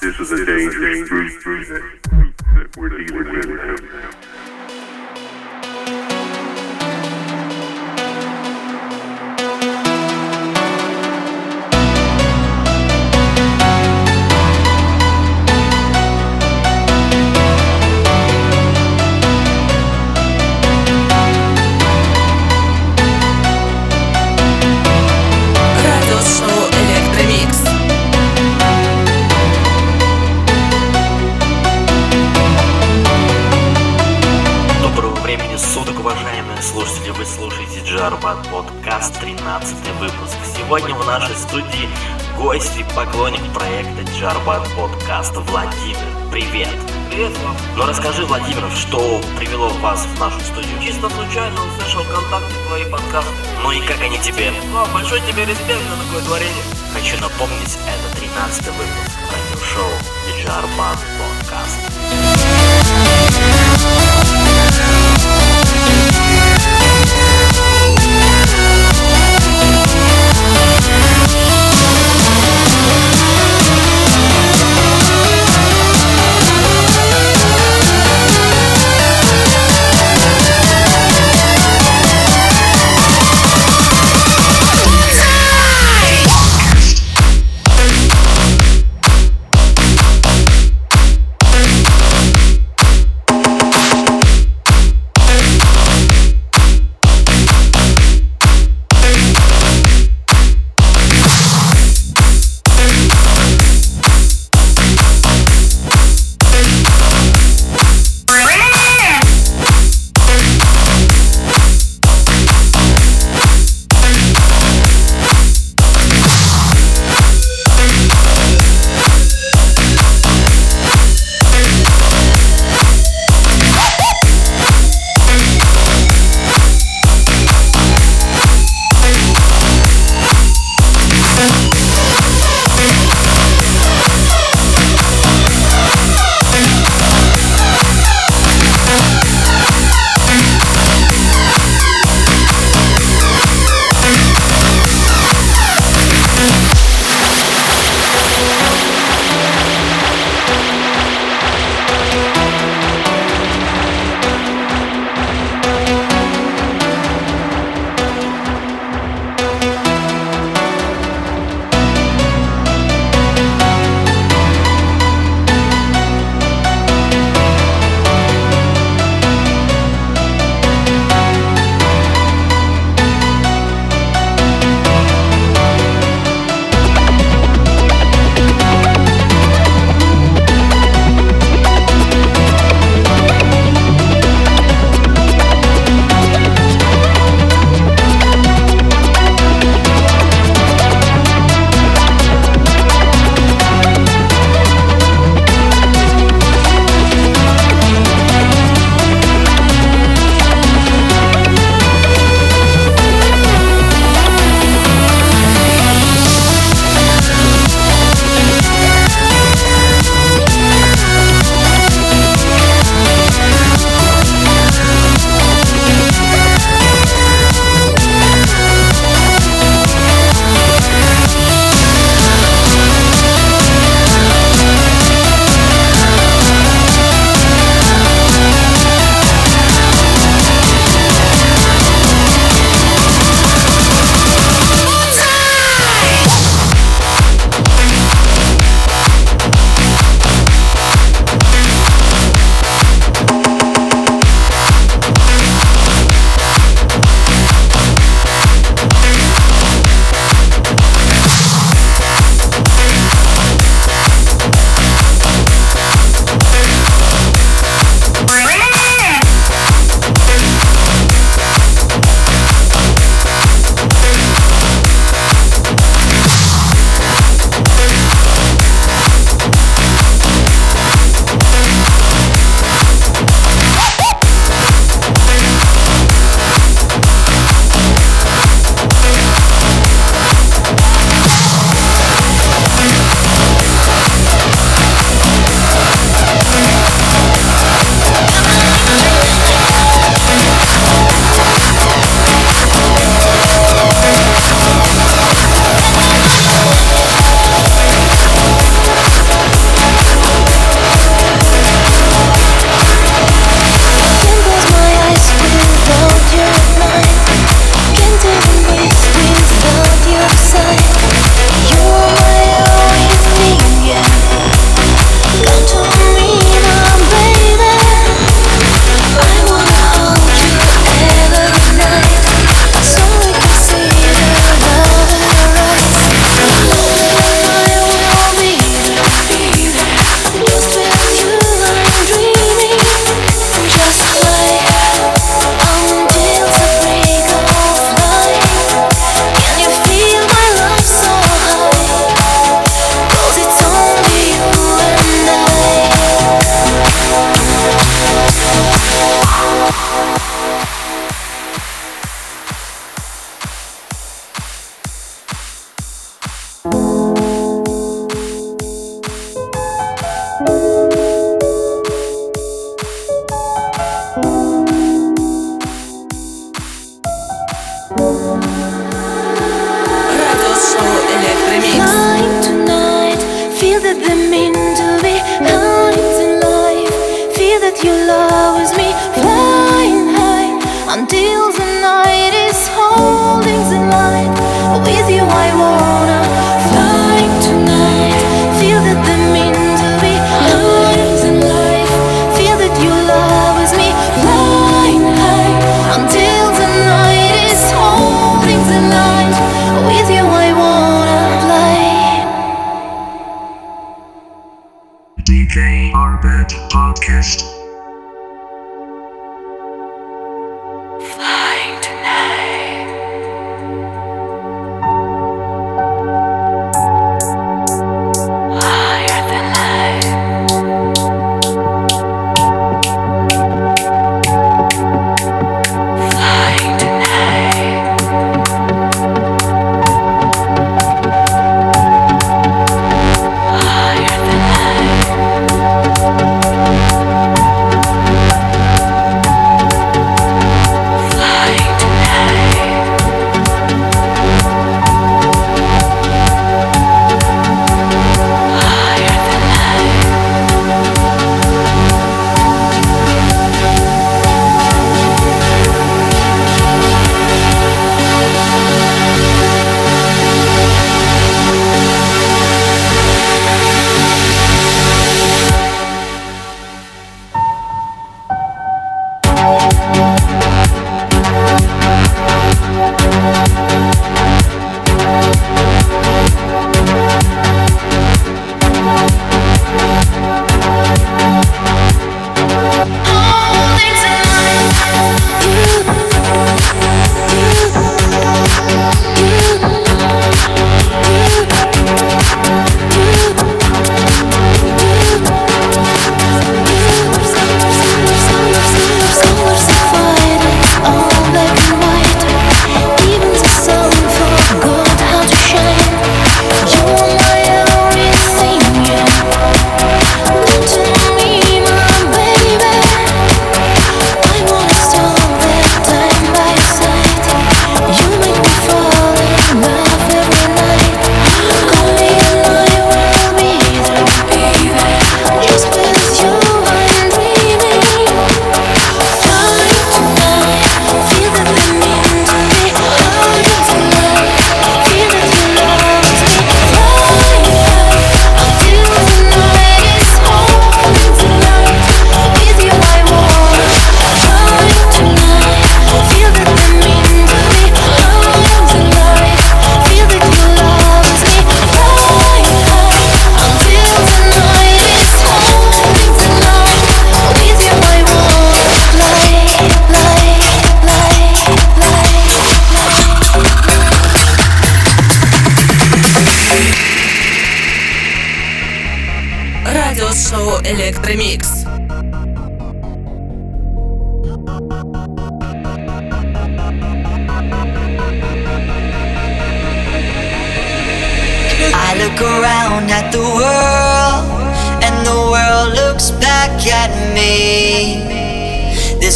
This is a dangerous group that we're dealing with. Джарбат подкаст, 13 выпуск. Сегодня в нашей студии гость и поклонник проекта Джарбат подкаст Владимир. Привет! Привет вам. Ну расскажи, Владимир, что привело вас в нашу студию? Чисто случайно услышал ВКонтакте твои подкасты. Ну и как они тебе? Ну, большой тебе респект за такое творение. Хочу напомнить, это 13 выпуск радиошоу Джарбат подкаст.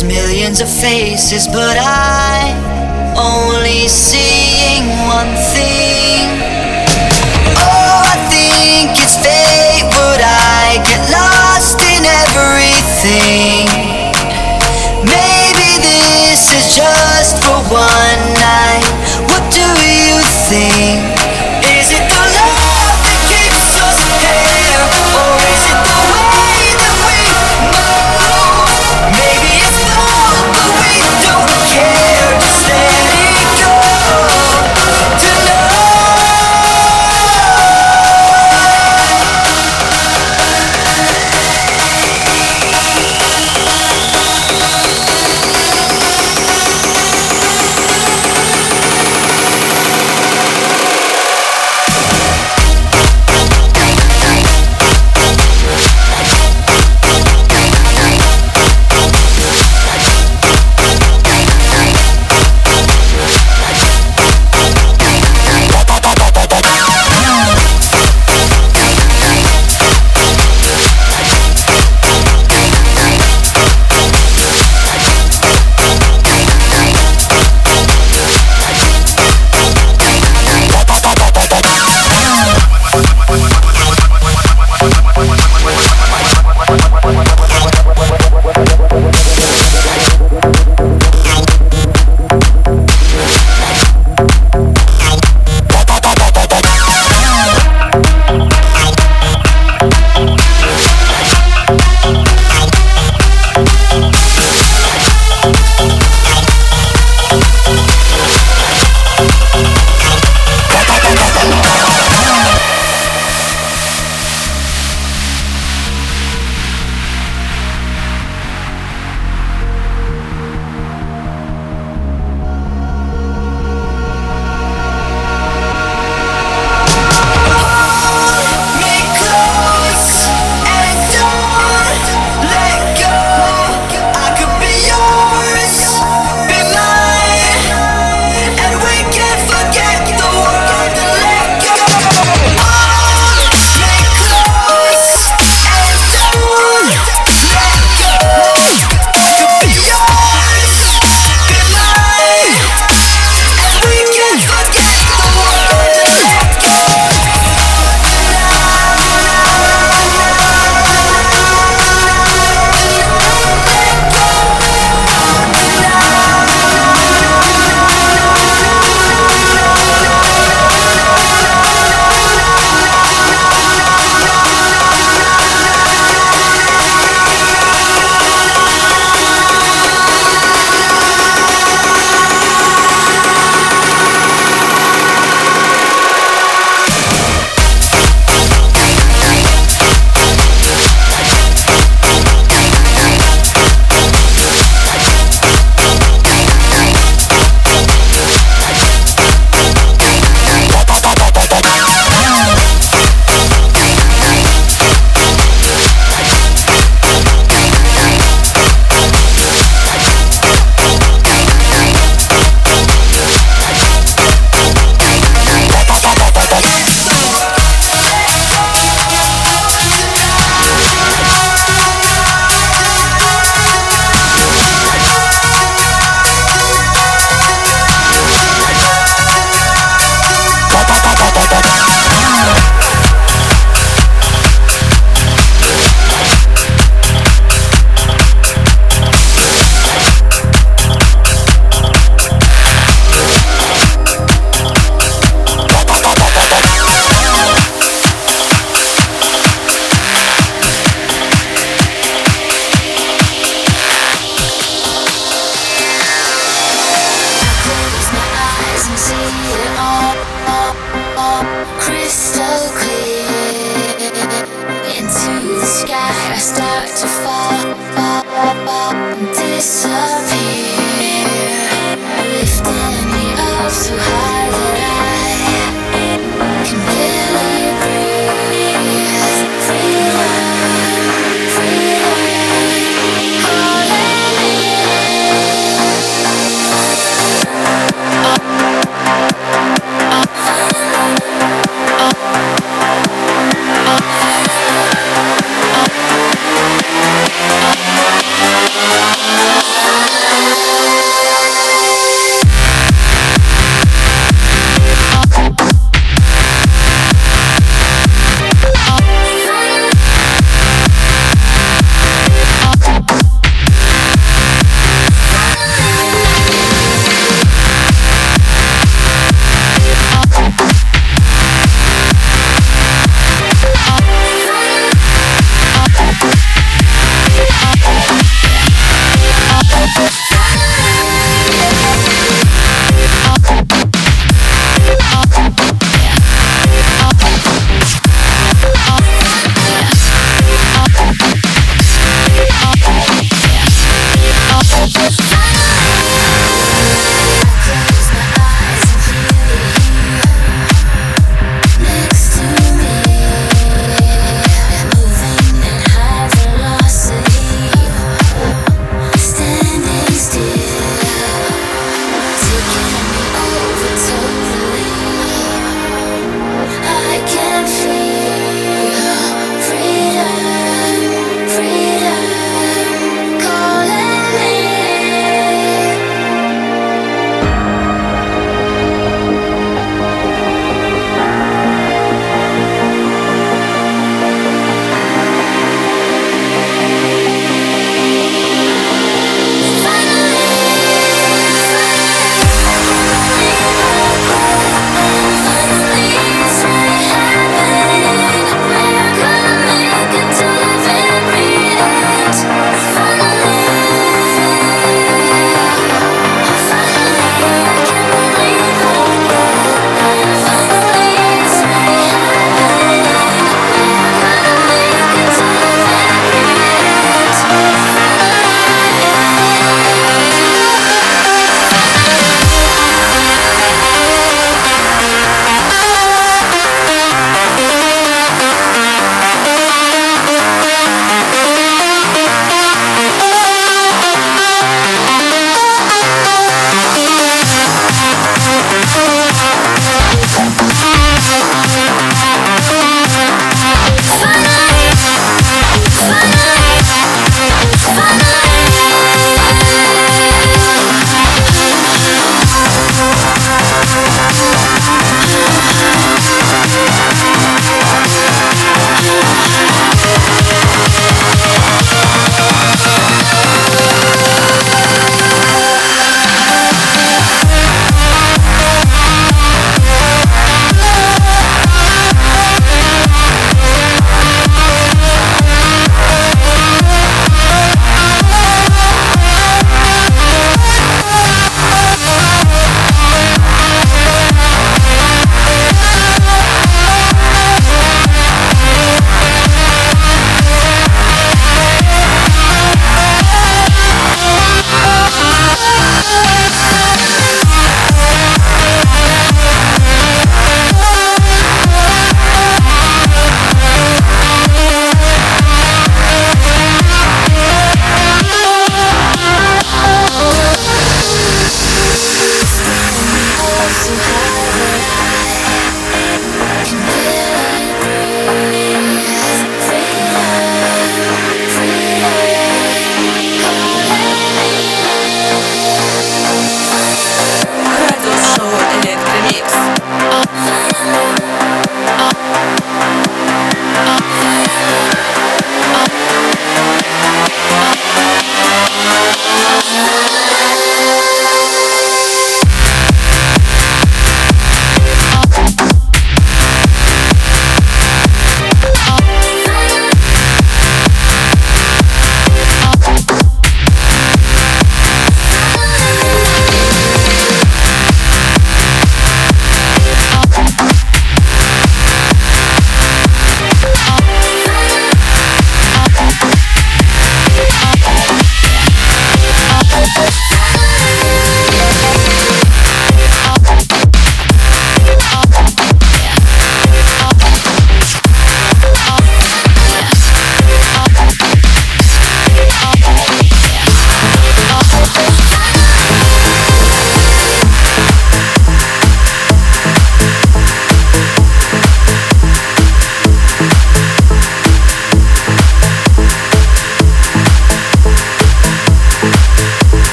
There's millions of faces, but I only seeing one thing. Oh, I think it's fate, but I get lost in everything. Maybe this is just for one.